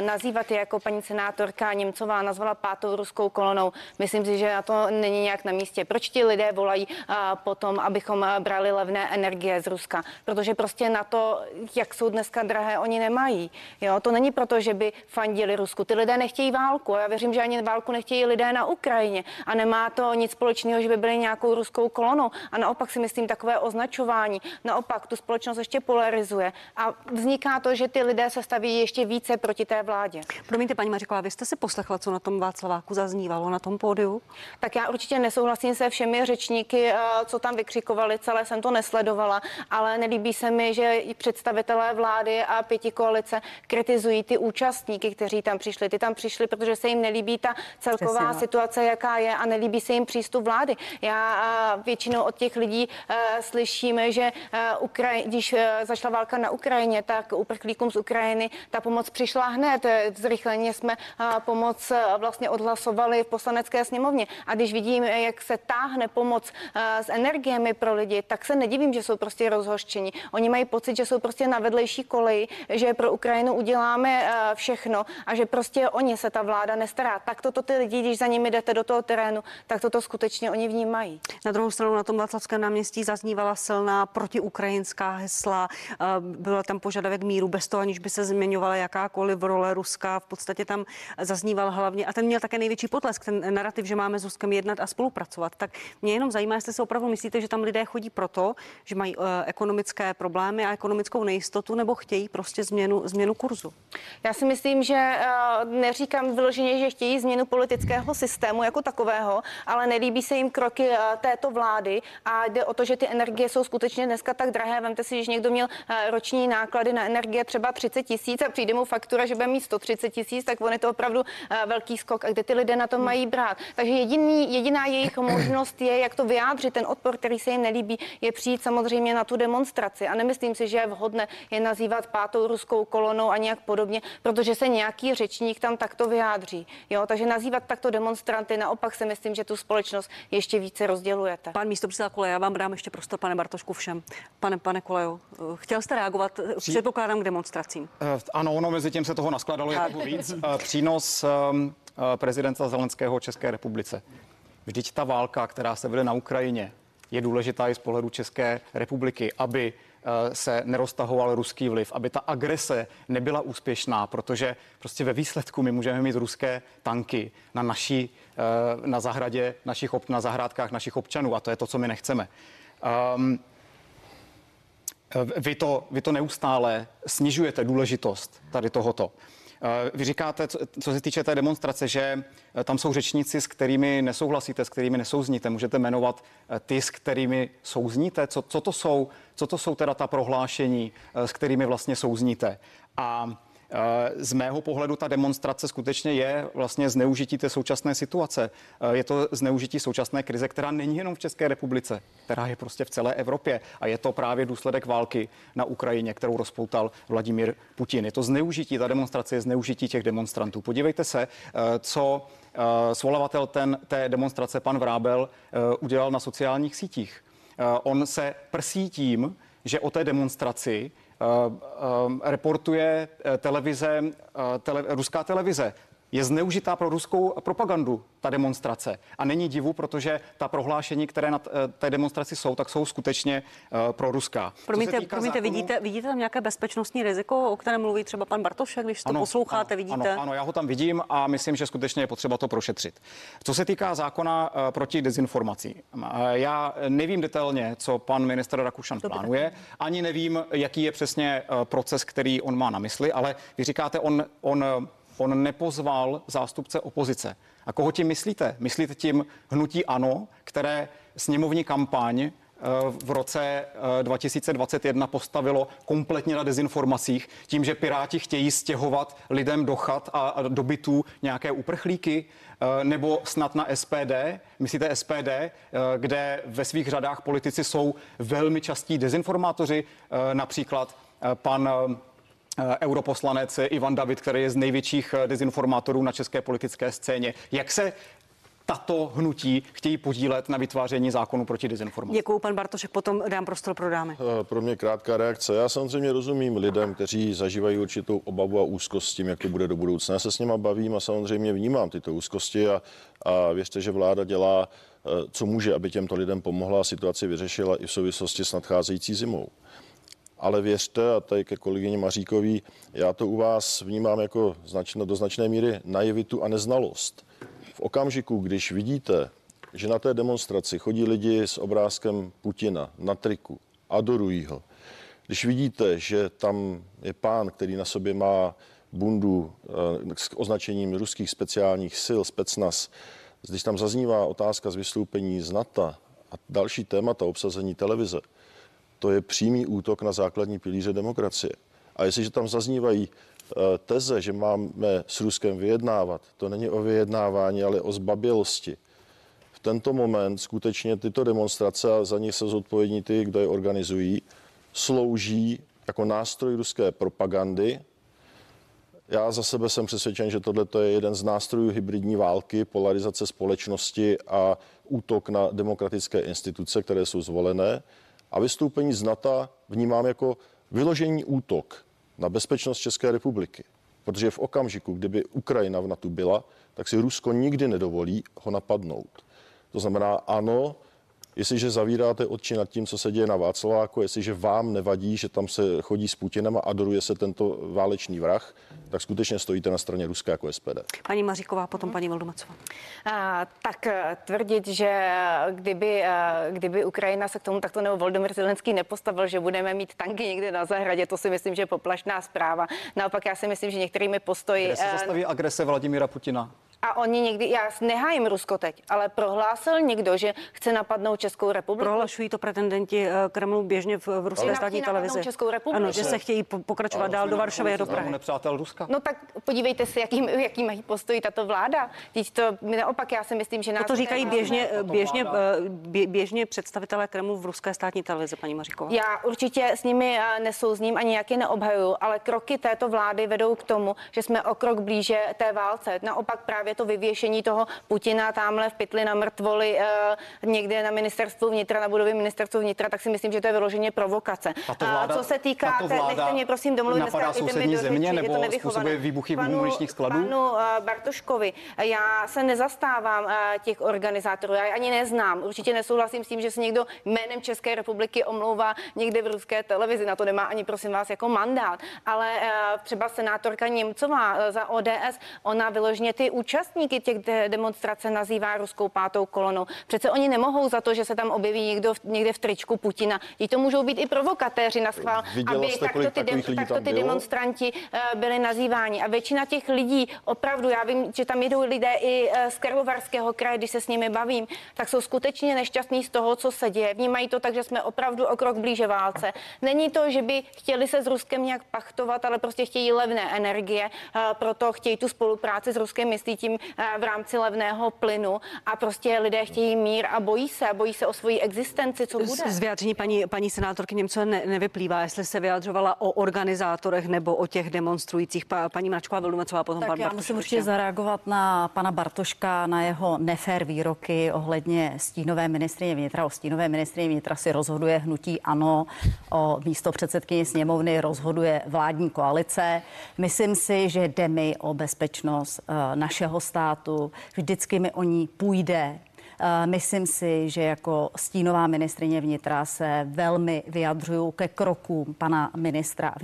Speaker 3: Nazývat je jako paní senátorka Němcová nazvala pátou ruskou kolonou. Myslím si, že na to není nějak na místě. Proč ti lidé volají potom, abychom brali levné energie z Ruska? Protože prostě na to, jak jsou dneska drahé, oni nemají. Jo, to není proto, že by fandili Rusku. Ty lidé nechtějí válku. Já věřím, že ani válku nechtějí lidé na Ukrajině. A nemá to nic společného, že by byli nějakou ruskou kolonou. A naopak si myslím, takové označování naopak tu společnost ještě polarizuje. A vzniká to, že ty lidé se staví ještě více proti té vládě.
Speaker 1: Promiňte, paní Mařiková, vy jste si poslechla, co na tom Václaváku zaznívalo na tom pódiu?
Speaker 3: Tak já určitě nesouhlasím se všemi řečníky, eh, co tam vykřikovali, celé jsem to nesledovala, ale nelíbí se mi, že i představitelé vlády a pěti koalice kritizují ty účastníky, kteří tam přišli. Ty tam přišli, protože se jim nelíbí ta celková Přesně. situace, jaká je a nelíbí se jim přístup vlády. Já většinou od těch lidí uh, slyším, že uh, Ukraj- když uh, začala válka na Ukrajině, tak uprchlíkům z Ukrajiny ta pomoc přišla hned. Zrychleně jsme uh, pomoc uh, vlastně odhlasovali v poslanecké sněmovně. A když vidím, jak se táhne pomoc uh, s energiemi pro lidi, tak se nedivím, že jsou prostě rozhoštění. Oni mají pocit, že jsou prostě na vedlejší koleji, že pro Ukrajinu uděláme uh, všechno a že prostě o ně se ta vláda nestará. Tak toto ty lidi, když za nimi jdete do toho terénu, tak toto skutečně oni vnímají.
Speaker 1: Na druhou stranu na tom Václavském náměstí zaznívala silná protiukrajinská hesla, eh, byl tam požadavek míru bez toho, aniž by se zmiňovala jakákoliv role Ruska. V podstatě tam zazníval hlavně, a ten měl také největší potlesk, ten narrativ, že máme s Ruskem jednat a spolupracovat. Tak mě jenom zajímá, jestli se opravdu myslíte, že tam lidé chodí proto, že mají uh, ekonomické problémy a ekonomickou nejistotu, nebo chtějí prostě změnu, změnu kurzu.
Speaker 3: Já si myslím, že uh, neříkám vyloženě, že chtějí změnu politického systému jako takového, ale nelíbí se jim kroky uh, této vlády a jde o to, že ty energie jsou skutečně dneska tak drahé. Vemte si, že někdo měl uh, roční náklady na energie třeba 30 tisíc a přijde mu faktura, že bude mít 130 tisíc, tak on je to opravdu velký skok. A kde ty lidé na to mají brát? Takže jediný, jediná jejich možnost je, jak to vyjádřit, ten odpor, který se jim nelíbí, je přijít samozřejmě na tu demonstraci. A nemyslím si, že je vhodné je nazývat pátou ruskou kolonou a nějak podobně, protože se nějaký řečník tam takto vyjádří. Jo, takže nazývat takto demonstranty, naopak si myslím, že tu společnost ještě více rozdělujete.
Speaker 1: Pan místo předseda Koleje, já vám dám ještě prostor, pane Bartošku, všem. Pane, pane Kolejo, chtěl jste reagovat, Při... předpokládám, k demonstracím.
Speaker 5: Eh, ano, ono mezi tím se toho naskladalo jako víc. Eh, přínos eh, prezidenta Zelenského České republice. Vždyť ta válka, která se vede na Ukrajině, je důležitá i z pohledu České republiky, aby eh, se neroztahoval ruský vliv, aby ta agrese nebyla úspěšná, protože prostě ve výsledku my můžeme mít ruské tanky na naší, eh, na zahradě našich, na zahrádkách našich občanů a to je to, co my nechceme. Um, vy to, vy to neustále snižujete důležitost tady tohoto. Eh, vy říkáte, co, se týče té demonstrace, že eh, tam jsou řečníci, s kterými nesouhlasíte, s kterými nesouzníte. Můžete jmenovat eh, ty, s kterými souzníte? Co, co, to jsou, co to jsou teda ta prohlášení, s kterými vlastně souzníte? A z mého pohledu ta demonstrace skutečně je vlastně zneužití té současné situace. Eh, je to zneužití současné krize, která není jenom v České republice, která je prostě v celé Evropě. A je to právě důsledek války na Ukrajině, kterou rozpoutal Vladimír Putin. Je to zneužití, ta demonstrace je zneužití těch demonstrantů. Podívejte se, eh, co svolavatel ten, té demonstrace, pan Vrábel, udělal na sociálních sítích. On se prsí tím, že o té demonstraci Eh, eh, reportuje eh, televize, tele, ruská televize je zneužitá pro ruskou propagandu, ta demonstrace. A není divu, protože ta prohlášení, které na té demonstraci jsou, tak jsou skutečně uh, pro ruská.
Speaker 1: Promiňte, promiňte zákonu... vidíte, vidíte tam nějaké bezpečnostní riziko, o kterém mluví třeba pan Bartošek, když to ano, posloucháte,
Speaker 5: ano,
Speaker 1: vidíte?
Speaker 5: Ano, ano, já ho tam vidím a myslím, že skutečně je potřeba to prošetřit. Co se týká zákona uh, proti dezinformací, uh, já nevím detailně, co pan minister Rakušan Dobře. plánuje, ani nevím, jaký je přesně proces, který on má na mysli, ale vy říkáte, on, on on nepozval zástupce opozice. A koho tím myslíte? Myslíte tím hnutí ANO, které sněmovní kampaň eh, v roce 2021 eh, postavilo kompletně na dezinformacích tím, že Piráti chtějí stěhovat lidem do chat a do bytů nějaké uprchlíky, eh, nebo snad na SPD, myslíte SPD, kde ve svých řadách politici jsou velmi častí dezinformátoři, například pan europoslanec Ivan David, který je z největších eh, dezinformátorů na české politické scéně. Jak se tato hnutí chtějí podílet na vytváření zákonu proti dezinformaci.
Speaker 1: Děkuji, pan Bartošek, potom dám prostor pro dámy.
Speaker 4: Eh, pro mě krátká reakce. Já samozřejmě rozumím lidem, kteří zažívají určitou obavu a úzkost s tím, jak to bude do budoucna. Já se s nima bavím a samozřejmě vnímám tyto úzkosti a, a věřte, že vláda dělá, co může, aby těmto lidem pomohla a situaci vyřešila i v souvislosti s nadcházející zimou ale věřte, a tady ke kolegyni Maříkový, já to u vás vnímám jako značno, do značné míry naivitu a neznalost. V okamžiku, když vidíte, že na té demonstraci chodí lidi s obrázkem Putina na triku, adorují ho, když vidíte, že tam je pán, který na sobě má bundu eh, s označením ruských speciálních sil, specnas, když tam zaznívá otázka z vystoupení z NATO a další témata obsazení televize, to je přímý útok na základní pilíře demokracie. A jestliže tam zaznívají eh, teze, že máme s Ruskem vyjednávat, to není o vyjednávání, ale o zbabělosti. V tento moment skutečně tyto demonstrace, a za ně se zodpovědní ty, kdo je organizují, slouží jako nástroj ruské propagandy. Já za sebe jsem přesvědčen, že tohle je jeden z nástrojů hybridní války, polarizace společnosti a útok na demokratické instituce, které jsou zvolené a vystoupení z NATO vnímám jako vyložení útok na bezpečnost České republiky. Protože v okamžiku, kdyby Ukrajina v NATO byla, tak si Rusko nikdy nedovolí ho napadnout. To znamená, ano, Jestliže zavíráte oči nad tím, co se děje na Václaváku, jestliže vám nevadí, že tam se chodí s Putinem a adoruje se tento válečný vrah, tak skutečně stojíte na straně Ruska jako SPD.
Speaker 1: Paní Maříková, potom paní Valdumacová.
Speaker 3: A, tak eh, tvrdit, že eh, kdyby, eh, kdyby Ukrajina se k tomu takto nebo Volodymyr Zelenský nepostavil, že budeme mít tanky někde na zahradě, to si myslím, že je poplašná zpráva. Naopak já si myslím, že některými postoji...
Speaker 5: Kde se zastaví agrese Vladimíra Putina?
Speaker 3: A oni někdy, já nehájím Rusko teď, ale prohlásil někdo, že chce napadnout Českou republiku.
Speaker 1: Prohlašují to pretendenti Kremlu běžně v, v ruské státní televizi.
Speaker 3: Českou republiku.
Speaker 1: Ano, že se chtějí pokračovat dál do Varšavy a do Prahy.
Speaker 5: nepřátel Ruska.
Speaker 3: No tak podívejte se, jaký, jaký mají postoj tato vláda. Teď to naopak, já si myslím, že nás.
Speaker 1: To, to říkají běžně, běžně, běžně, běžně představitelé Kremlu v ruské státní televizi, paní Maříková.
Speaker 3: Já určitě s nimi nesouzním ani nějaké neobhajuju, ale kroky této vlády vedou k tomu, že jsme o krok blíže té válce. Naopak právě to vyvěšení toho Putina tamhle v pytli na mrtvoli uh, někde na ministerstvu vnitra, na budově ministerstvu vnitra, tak si myslím, že to je vyloženě provokace.
Speaker 5: Vláda,
Speaker 3: uh, co se týká, te, nechte mě prosím domluvit,
Speaker 5: napadá sousední země nebo je to výbuchy panu, muničních skladů?
Speaker 3: Panu uh, Bartoškovi, já se nezastávám uh, těch organizátorů, já je ani neznám. Určitě nesouhlasím s tím, že se někdo jménem České republiky omlouvá někde v ruské televizi. Na to nemá ani, prosím vás, jako mandát. Ale třeba senátorka Němcová za ODS, ona vyložně ty účastníky těch de- demonstrace nazývá ruskou pátou kolonou. Přece oni nemohou za to, že se tam objeví někdo v, někde v tričku Putina. I to můžou být i provokatéři na schvál,
Speaker 4: Viděla
Speaker 3: aby
Speaker 4: jste,
Speaker 3: takto ty, de- takto ty demonstranti uh, byli nazýváni. A většina těch lidí, opravdu, já vím, že tam jedou lidé i uh, z Karlovarského kraje, když se s nimi bavím, tak jsou skutečně nešťastní z toho, co se děje. Vnímají to tak, že jsme opravdu o krok blíže válce. Není to, že by chtěli se s Ruskem nějak pachtovat, ale prostě chtějí levné energie, uh, proto chtějí tu spolupráci s Ruskem, myslí tím uh, v rámci levného plynu a prostě lidé chtějí mír a bojí se, bojí se o svoji existenci, co bude.
Speaker 1: Z vyjádření paní, paní senátorky Němcové ne, nevyplývá, jestli se vyjadřovala o organizátorech nebo o těch demonstrujících. Pa, paní Mračková Vilumecová, potom
Speaker 2: tak
Speaker 1: pan
Speaker 2: já
Speaker 1: Bartoš,
Speaker 2: musím určitě zareagovat na pana Bartoška, na jeho nefér výroky ohledně stínové ministrině vnitra. O stínové ministrině vnitra si rozhoduje hnutí ANO, o místo předsedkyně sněmovny rozhoduje vládní koalice. Myslím si, že jde mi o bezpečnost uh, našeho státu. Vždycky mi o ní půjde. Uh, myslím si, že jako stínová ministrině vnitra se velmi vyjadřuju ke krokům pana ministra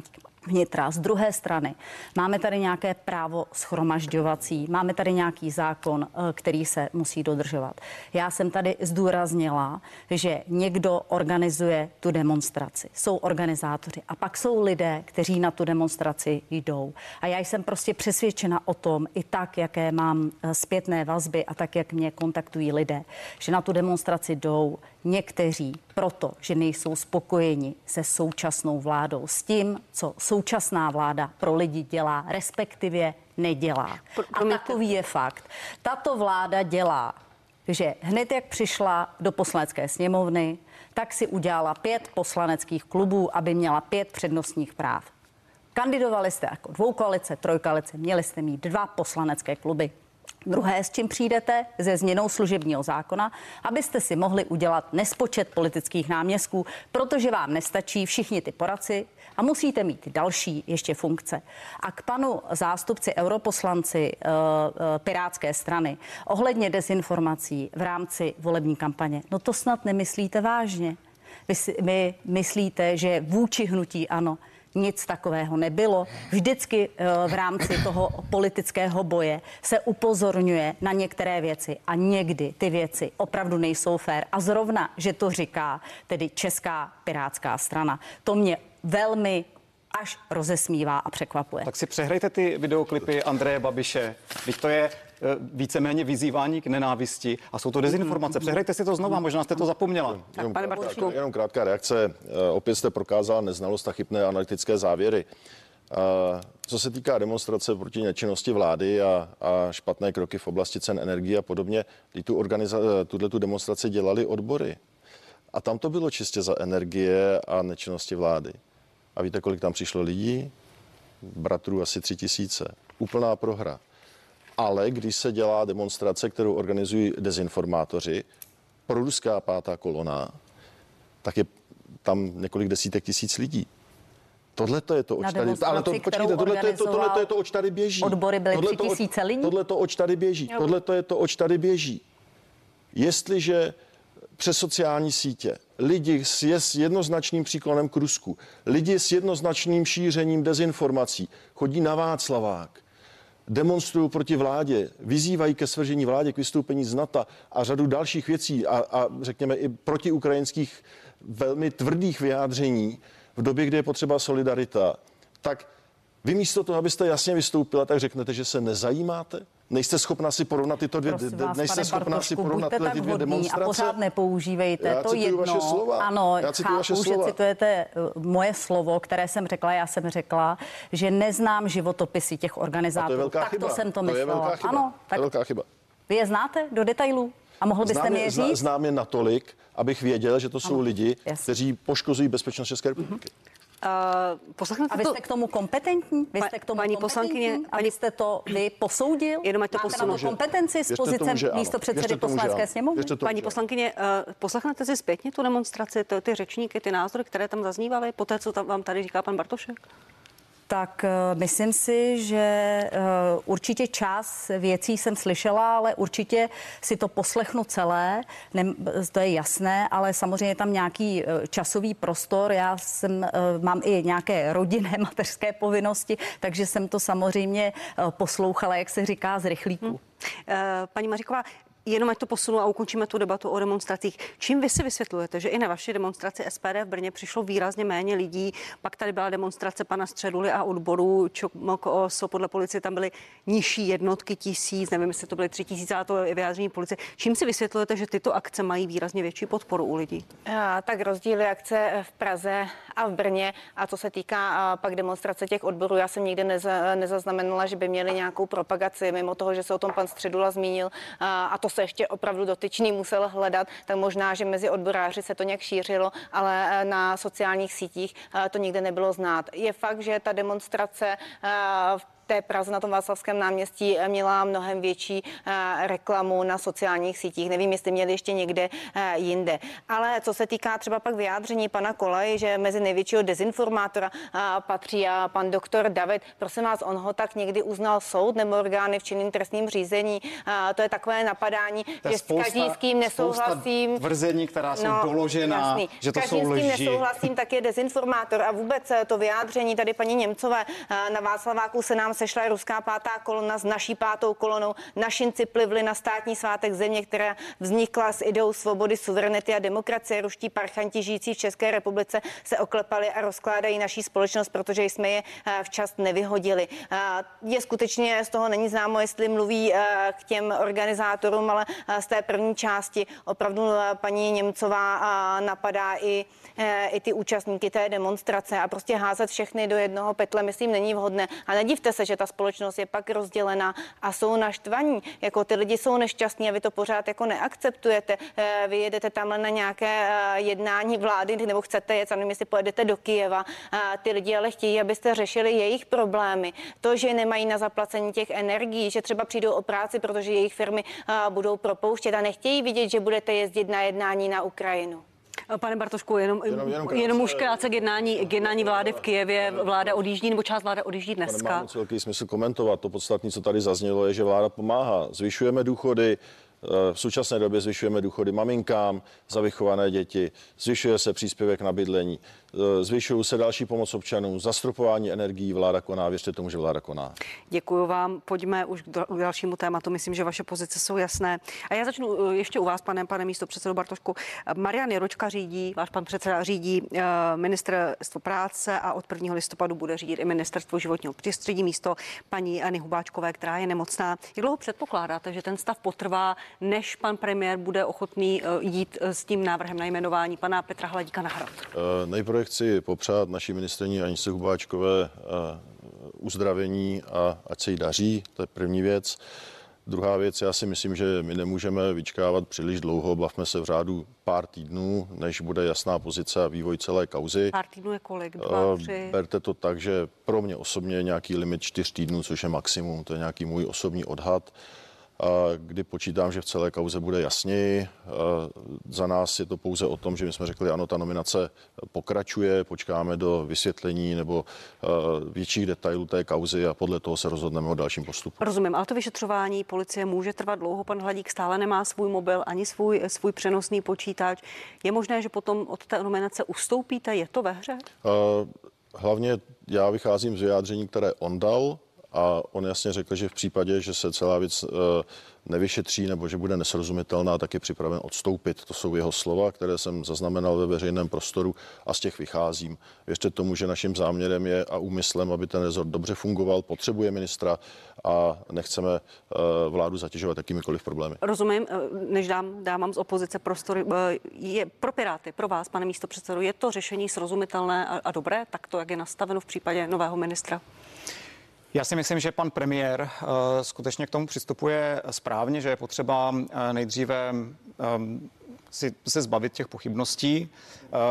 Speaker 2: vnitra. Z druhé strany máme tady nějaké právo schromažďovací, máme tady nějaký zákon, eh, který se musí dodržovat. Já jsem tady zdůraznila, že někdo organizuje tu demonstraci. Jsou organizátoři a pak jsou lidé, kteří na tu demonstraci jdou. A já jsem prostě přesvědčena o tom, i tak, jaké mám eh, zpětné vazby a tak, jak mě kontaktují lidé, že na tu demonstraci jdou někteří proto, že nejsou spokojeni se současnou vládou, s tím, co současná vláda pro lidi dělá, respektive nedělá. A takový je fakt. Tato vláda dělá, že hned jak přišla do poslanecké sněmovny, tak si udělala pět poslaneckých klubů, aby měla pět přednostních práv. Kandidovali jste jako dvoukoalice, trojkoalice, měli jste mít dva poslanecké kluby. Druhé, s čím přijdete, ze změnou služebního zákona, abyste si mohli udělat nespočet politických náměstků, protože vám nestačí všichni ty poradci a musíte mít další ještě funkce. A k panu zástupci europoslanci uh, uh, Pirátské strany ohledně dezinformací v rámci volební kampaně, no to snad nemyslíte vážně. Vy, si, vy myslíte, že vůči hnutí ano, nic takového nebylo. Vždycky eh, v rámci toho politického boje se upozorňuje na některé věci a někdy ty věci opravdu nejsou fér. A zrovna, že to říká tedy Česká pirátská strana, to mě velmi až rozesmívá a překvapuje.
Speaker 5: Tak si přehrajte ty videoklipy Andreje Babiše. Teď to je víceméně vyzývání k nenávisti a jsou to dezinformace. Přehrajte si to znova, možná jste to zapomněla.
Speaker 4: Jenom, pane krátká, jenom krátká reakce. Eh, opět jste prokázal neznalost a chybné analytické závěry. Eh, co se týká demonstrace proti nečinnosti vlády a, a špatné kroky v oblasti cen energie a podobně, tu organiza- tuhle tu demonstraci dělali odbory. A tam to bylo čistě za energie a nečinnosti vlády. A víte, kolik tam přišlo lidí? Bratrů asi tři tisíce. Úplná prohra ale když se dělá demonstrace, kterou organizují dezinformátoři, proruská pátá kolona, tak je tam několik desítek tisíc lidí. Tohle to je to, oč tady, ale to, počkejte, tohle to je to, tohle to je to, oč tady běží.
Speaker 2: Odbory byly tři tisíce lidí.
Speaker 4: Tohle to, oč tady běží. Tohle to je to, oč tady běží. Jestliže přes sociální sítě, lidi s s jednoznačným příklonem k Rusku, lidi s jednoznačným šířením dezinformací chodí na Václavák, demonstrují proti vládě, vyzývají ke svržení vládě, k vystoupení z NATO a řadu dalších věcí a, a řekněme i proti ukrajinských velmi tvrdých vyjádření v době, kdy je potřeba solidarita, tak vy místo toho, abyste jasně vystoupila, tak řeknete, že se nezajímáte? Nejste schopna si porovnat tyto dvě,
Speaker 2: Prosím vás,
Speaker 4: nejste schopna
Speaker 2: Bartošku,
Speaker 4: si porovnat tyhle
Speaker 2: tak
Speaker 4: dvě demonstrace?
Speaker 2: a pořád nepoužívejte
Speaker 4: Já
Speaker 2: to jedno.
Speaker 4: vaše slova.
Speaker 2: Ano,
Speaker 4: Já
Speaker 2: chápu,
Speaker 4: vaše
Speaker 2: že
Speaker 4: slova.
Speaker 2: citujete eh, moje slovo, které jsem řekla. Já jsem řekla, že neznám životopisy těch
Speaker 4: A to
Speaker 2: organizátorů.
Speaker 4: je velká
Speaker 2: tak
Speaker 4: chyba.
Speaker 2: to jsem to
Speaker 4: to
Speaker 2: myslela.
Speaker 4: je velká chyba.
Speaker 2: Ano,
Speaker 4: to
Speaker 2: tak
Speaker 4: je velká chyba.
Speaker 2: vy je znáte do detailů? A mohl byste
Speaker 4: Znám
Speaker 2: mi je říct?
Speaker 4: znám je natolik, abych věděl, že to jsou
Speaker 2: Ano,
Speaker 4: lidi,
Speaker 2: jasně.
Speaker 4: kteří poškozují bezpečnost České republiky.
Speaker 1: Uh, poslechnete
Speaker 2: A vy
Speaker 1: to?
Speaker 2: jste k tomu kompetentní? Vy jste k tomu
Speaker 1: paní poslankyně,
Speaker 2: A
Speaker 1: paní-
Speaker 2: vy jste to vy posoudil?
Speaker 1: Jenom ať to
Speaker 2: Máte
Speaker 1: posunu.
Speaker 2: na to kompetenci z pozice místo předsedy poslanecké sněmovny?
Speaker 1: Paní poslankyně, uh, poslechnete si zpětně tu demonstraci, to, ty řečníky, ty názory, které tam zaznívaly, po té, co tam vám tady říká pan Bartošek?
Speaker 2: Tak eh, myslím si, že eh, určitě část věcí jsem slyšela, ale určitě si to poslechnu celé, ne, to je jasné, ale samozřejmě tam nějaký eh, časový prostor. Já jsem, mám i nějaké rodinné mateřské povinnosti, takže jsem to samozřejmě poslouchala, jak se říká, z rychlíku.
Speaker 1: Uh, paní Maříková, Jenom ať to posunu a ukončíme tu debatu o demonstracích. Čím vy si vysvětlujete, že i na vaší demonstraci SPD v Brně přišlo výrazně méně lidí, pak tady byla demonstrace pana Středuly a odboru ČOMOKOSO, podle policie tam byly nižší jednotky tisíc, nevím, jestli to byly tři tisíce, ale to je vyjádření policie. Čím si vysvětlujete, že tyto akce mají výrazně větší podporu u lidí?
Speaker 3: A, tak rozdíly akce v Praze a v Brně a co se týká a, pak demonstrace těch odborů, já jsem nikdy neza, nezaznamenala, že by měli nějakou propagaci, mimo toho, že se o tom pan Středula zmínil a, a to se ještě opravdu dotyčný musel hledat, tak možná, že mezi odboráři se to nějak šířilo, ale eh, na sociálních sítích eh, to nikde nebylo znát. Je fakt, že ta demonstrace eh, v té Praze na tom Václavském náměstí eh, měla mnohem větší eh, reklamu na sociálních sítích. Nevím, jestli měli ještě někde eh, jinde. Ale co se týká třeba pak vyjádření pana Kolej, že mezi největšího dezinformátora patří a pan doktor David, prosím vás, on ho tak někdy uznal soud nebo orgány v činným trestním řízení. To je takové napadání,
Speaker 5: To
Speaker 3: že s každý s kým
Speaker 5: spousta
Speaker 3: nesouhlasím.
Speaker 5: tvrzení, která jsou doložená,
Speaker 3: No, jasný.
Speaker 5: že to
Speaker 3: Každý
Speaker 5: jsou
Speaker 3: s tím
Speaker 5: lži.
Speaker 3: nesouhlasím, tak je dezinformátor. A vůbec to vyjádření tady paní Němcové na Václaváku se nám sešla ruská pátá kolona s naší pátou kolonou. Našinci plivli na státní svátek země, která vznikla s ideou svobody, suverenity a demokracie. Ruští parchanti žijící v České republice se oklepali a rozkládají naší společnost, protože jsme je eh, včas nevyhodili. Eh, Je skutečně z toho není známo, jestli mluví eh, k těm organizátorům, ale z té první části opravdu paní Němcová napadá i, i ty účastníky té demonstrace a prostě házet všechny do jednoho pytle, myslím, není vhodné. A nedivte se, že ta společnost je pak rozdělená a jsou naštvaní. Jako ty lidi jsou nešťastní a vy to pořád jako neakceptujete. Eh, Vy jedete tamhle na nějaké eh, jednání vlády nebo chcete jet, nevím, jestli pojedete do Kijeva. Ty lidi ale chtějí, abyste řešili jejich problémy. To, že nemají na zaplacení těch energií, že třeba přijdou o práci, protože jejich firmy eh, budou propouštět a nechtějí vidět, že budete jezdit na jednání na Ukrajinu.
Speaker 1: Pane Bartošku, jenom,
Speaker 4: Jenom-
Speaker 1: jenom,
Speaker 4: jenom
Speaker 1: jenom,
Speaker 4: krátce.
Speaker 1: už krátce k jednání, k jednání vlády v Kijevě. Vláda odjíždí, nebo část vláda odjíždí
Speaker 4: To nemá
Speaker 1: dneska.
Speaker 4: moc velký smysl komentovat. To podstatné, co tady zaznělo, je, že vláda pomáhá. Zvyšujeme důchody, eh, v současné době zvyšujeme důchody maminkám za vychované děti, zvyšuje se příspěvek na bydlení, eh, zvyšují se další pomoc občanům, zastropování energií vláda koná, věřte tomu, že vláda koná.
Speaker 1: Děkuji vám. Pojďme už k dal- k dalšímu tématu. Myslím, že vaše pozice jsou jasné. A já začnu eh, ještě u vás, pane, pane místo předsedo Bartošku. Marian Jeročka řídí, váš pan předseda řídí eh, ministerstvo práce a od 1. listopadu bude řídit i ministerstvo životního prostředí místo paní Anny Hubáčkové, která je nemocná. Jak dlouho předpokládáte, že ten stav potrvá, než pan premiér bude ochotný eh, jít eh, s tím návrhem na jmenování pana Petra Hladíka na hrad?
Speaker 4: Eh, Nejprve chci popřát naší ministrině Anice Hubáčkové eh, uzdravení a ať se jí daří, to je první věc. Druhá věc, já si myslím, že my nemůžeme vyčkávat příliš dlouho, bavme se v řádu pár týdnů, než bude jasná pozice a vývoj celé kauzy.
Speaker 1: Pár týdnů je kolik? Dva,
Speaker 4: Eh,
Speaker 1: tři?
Speaker 4: Berte to tak, že pro mě osobně je nějaký limit čtyř týdnů, což je maximum, to je nějaký můj osobní odhad. Kdy počítám, že v celé kauze bude jasněji. Za nás je to pouze o tom, že my jsme řekli, ano, ta nominace pokračuje, počkáme do vysvětlení nebo větších detailů té kauzy a podle toho se rozhodneme o dalším postupu.
Speaker 1: Rozumím, ale to vyšetřování policie může trvat dlouho. Pan Hladík stále nemá svůj mobil ani svůj, svůj přenosný počítač. Je možné, že potom od té nominace ustoupíte? Je to ve hře?
Speaker 4: Hlavně já vycházím z vyjádření, které on dal a on jasně řekl, že v případě, že se celá věc eh, nevyšetří nebo že bude nesrozumitelná, tak je připraven odstoupit. To jsou jeho slova, které jsem zaznamenal ve veřejném prostoru a z těch vycházím. Věřte tomu, že naším záměrem je a úmyslem, aby ten rezort dobře fungoval, potřebuje ministra a nechceme eh, vládu zatěžovat jakýmikoliv problémy.
Speaker 1: Rozumím, eh, než dám, dám z opozice prostory. Je pro Piráty, pro vás, pane místo předsedu, je to řešení srozumitelné a, a dobré, tak to, jak je nastaveno v případě nového ministra?
Speaker 5: Já si myslím, že pan premiér uh, skutečně k tomu přistupuje správně, že je potřeba uh, nejdříve um, si se zbavit těch pochybností.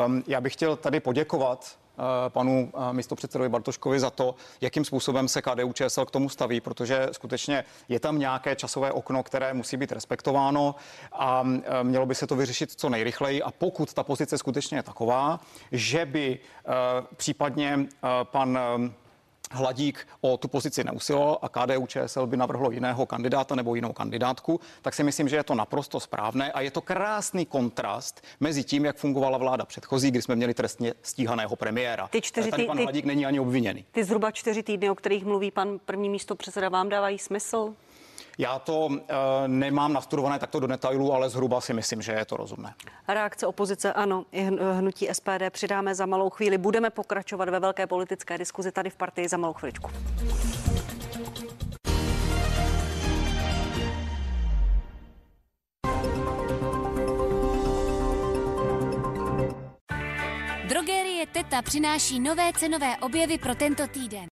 Speaker 5: Um, já bych chtěl tady poděkovat panu místopředsedovi Bartoškovi za to, jakým způsobem se KDU ČSL k tomu staví, protože skutečně je tam nějaké časové okno, které musí být respektováno a mělo by se to vyřešit co nejrychleji. A pokud ta pozice skutečně je taková, že by případně pan Hladík o tu pozici neusiloval a KDU ČSL by navrhlo jiného kandidáta nebo jinou kandidátku, tak si myslím, že je to naprosto správné a je to krásný kontrast mezi tím, jak fungovala vláda předchozí, kdy jsme měli trestně stíhaného premiéra. Ty čtyři Tady pan ty, Hladík není ani obviněný.
Speaker 1: Ty zhruba čtyři týdny, o kterých mluví pan první místo předseda, vám dávají smysl?
Speaker 5: Já to uh, nemám nastudované takto do detailů, ale zhruba si myslím, že je to rozumné.
Speaker 1: Reakce opozice, ano, i hnutí SPD přidáme za malou chvíli. Budeme pokračovat ve velké politické diskuzi tady v partii za malou chviličku.
Speaker 6: Drogerie Teta přináší nové cenové objevy pro tento týden.